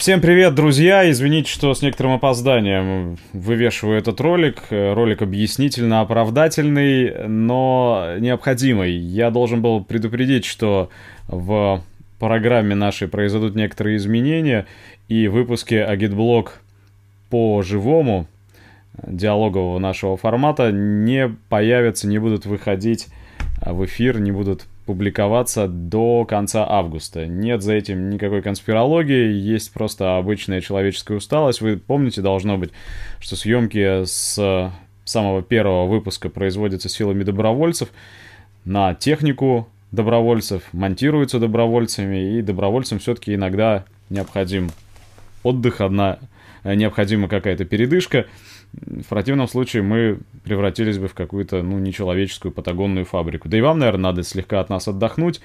Всем привет, друзья! Извините, что с некоторым опозданием вывешиваю этот ролик. Ролик объяснительно-оправдательный, но необходимый. Я должен был предупредить, что в программе нашей произойдут некоторые изменения, и выпуски Агитблог по-живому диалогового нашего формата не появятся, не будут выходить в эфир, не будут публиковаться до конца августа. Нет за этим никакой конспирологии, есть просто обычная человеческая усталость. Вы помните, должно быть, что съемки с самого первого выпуска производятся силами добровольцев на технику добровольцев, монтируются добровольцами, и добровольцам все-таки иногда необходим отдых, одна необходима какая-то передышка. В противном случае мы превратились бы в какую-то, ну, нечеловеческую патагонную фабрику. Да и вам, наверное, надо слегка от нас отдохнуть.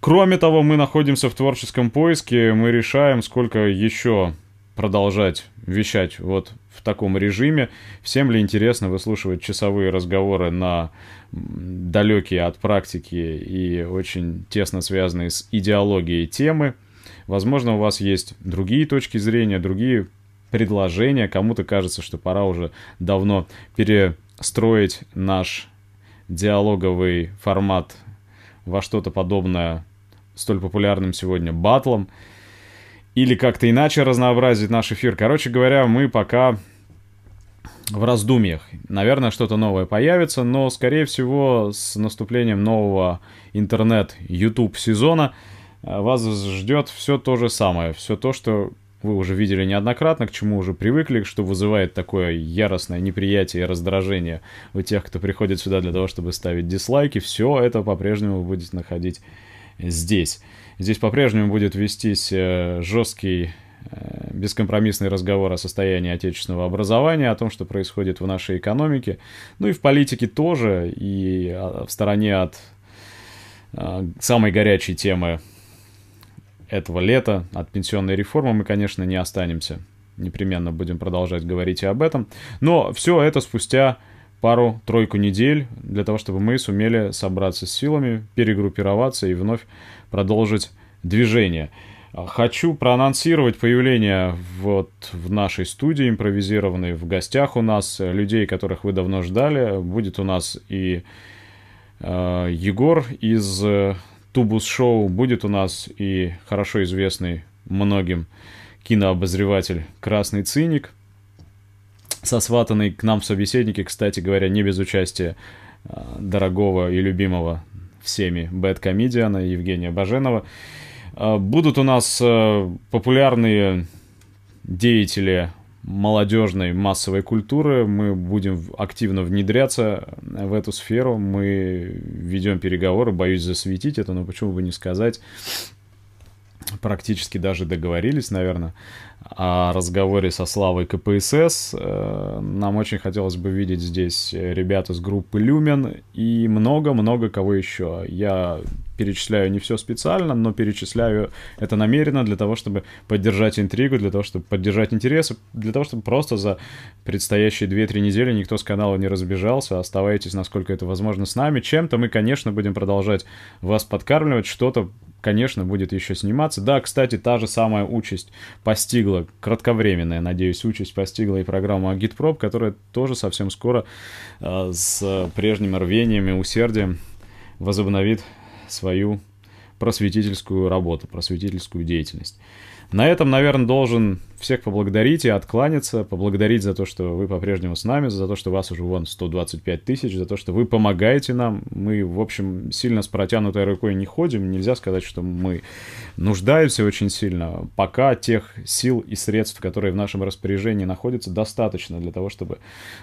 Кроме того, мы находимся в творческом поиске, мы решаем, сколько еще продолжать вещать вот в таком режиме. Всем ли интересно выслушивать часовые разговоры на далекие от практики и очень тесно связанные с идеологией темы? Возможно, у вас есть другие точки зрения, другие предложения. Кому-то кажется, что пора уже давно перестроить наш диалоговый формат во что-то подобное столь популярным сегодня батлом. Или как-то иначе разнообразить наш эфир. Короче говоря, мы пока в раздумьях. Наверное, что-то новое появится, но, скорее всего, с наступлением нового интернет-YouTube сезона э, вас ждет все то же самое. Все то, что вы уже видели неоднократно, к чему уже привыкли, что вызывает такое яростное неприятие и раздражение у тех, кто приходит сюда для того, чтобы ставить дизлайки. Все это по-прежнему вы будете находить здесь. Здесь по-прежнему будет вестись э, жесткий э, бескомпромиссный разговор о состоянии отечественного образования, о том, что происходит в нашей экономике, ну и в политике тоже, и а, в стороне от а, самой горячей темы этого лета, от пенсионной реформы мы, конечно, не останемся. Непременно будем продолжать говорить и об этом. Но все это спустя пару-тройку недель для того, чтобы мы сумели собраться с силами, перегруппироваться и вновь продолжить движение. Хочу проанонсировать появление вот в нашей студии импровизированной, в гостях у нас людей, которых вы давно ждали. Будет у нас и э, Егор из Тубус-шоу будет у нас и хорошо известный многим кинообозреватель «Красный циник», сосватанный к нам в собеседнике, кстати говоря, не без участия а, дорогого и любимого всеми бэт-комедиана Евгения Баженова. А, будут у нас а, популярные деятели молодежной массовой культуры. Мы будем активно внедряться в эту сферу. Мы ведем переговоры, боюсь засветить это, но почему бы не сказать. Практически даже договорились, наверное, о разговоре со Славой КПСС. Э, нам очень хотелось бы видеть здесь ребят из группы Люмен и много-много кого еще. Я перечисляю не все специально, но перечисляю это намеренно для того, чтобы поддержать интригу, для того, чтобы поддержать интересы, для того, чтобы просто за предстоящие 2-3 недели никто с канала не разбежался. Оставайтесь, насколько это возможно, с нами. Чем-то мы, конечно, будем продолжать вас подкармливать, что-то конечно, будет еще сниматься. Да, кстати, та же самая участь постигла, кратковременная, надеюсь, участь постигла и программу Агитпроп, которая тоже совсем скоро э, с прежними рвением и усердием возобновит свою просветительскую работу, просветительскую деятельность. На этом, наверное, должен всех поблагодарить и откланяться, поблагодарить за то, что вы по-прежнему с нами, за то, что вас уже вон 125 тысяч, за то, что вы помогаете нам. Мы, в общем, сильно с протянутой рукой не ходим, нельзя сказать, что мы нуждаемся очень сильно. Пока тех сил и средств, которые в нашем распоряжении находятся, достаточно для того, чтобы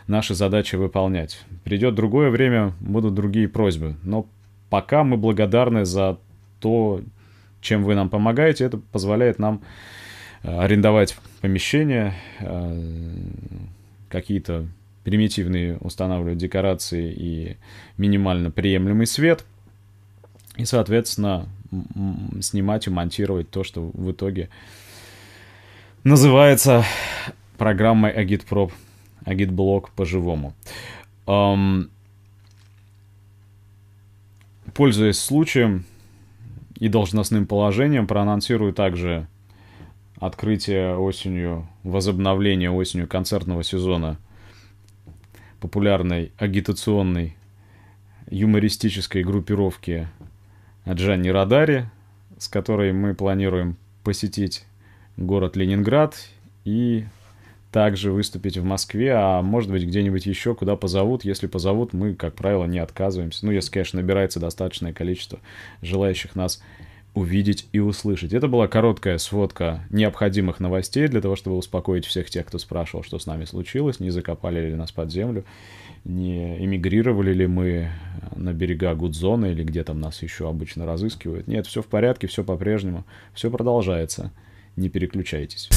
наши задачи выполнять. Придет другое время, будут другие просьбы, но пока мы благодарны за то, чем вы нам помогаете. Это позволяет нам э, арендовать помещения, э, какие-то примитивные устанавливать декорации и минимально приемлемый свет. И, соответственно, снимать и монтировать то, что в итоге называется программой Agitprop, Agitblog по-живому. Пользуясь случаем и должностным положением, проанонсирую также открытия осенью, возобновления осенью концертного сезона популярной агитационной юмористической группировки Джанни Радари, с которой мы планируем посетить город Ленинград и также выступить в Москве, а может быть где-нибудь еще, куда позовут. Если позовут, мы, как правило, не отказываемся. Ну, если, конечно, набирается достаточное количество желающих нас увидеть и услышать. Это была короткая сводка необходимых новостей для того, чтобы успокоить всех тех, кто спрашивал, что с нами случилось, не закопали ли нас под землю, не эмигрировали ли мы на берега Гудзона или где там нас еще обычно разыскивают. Нет, все в порядке, все по-прежнему, все продолжается. Не переключайтесь.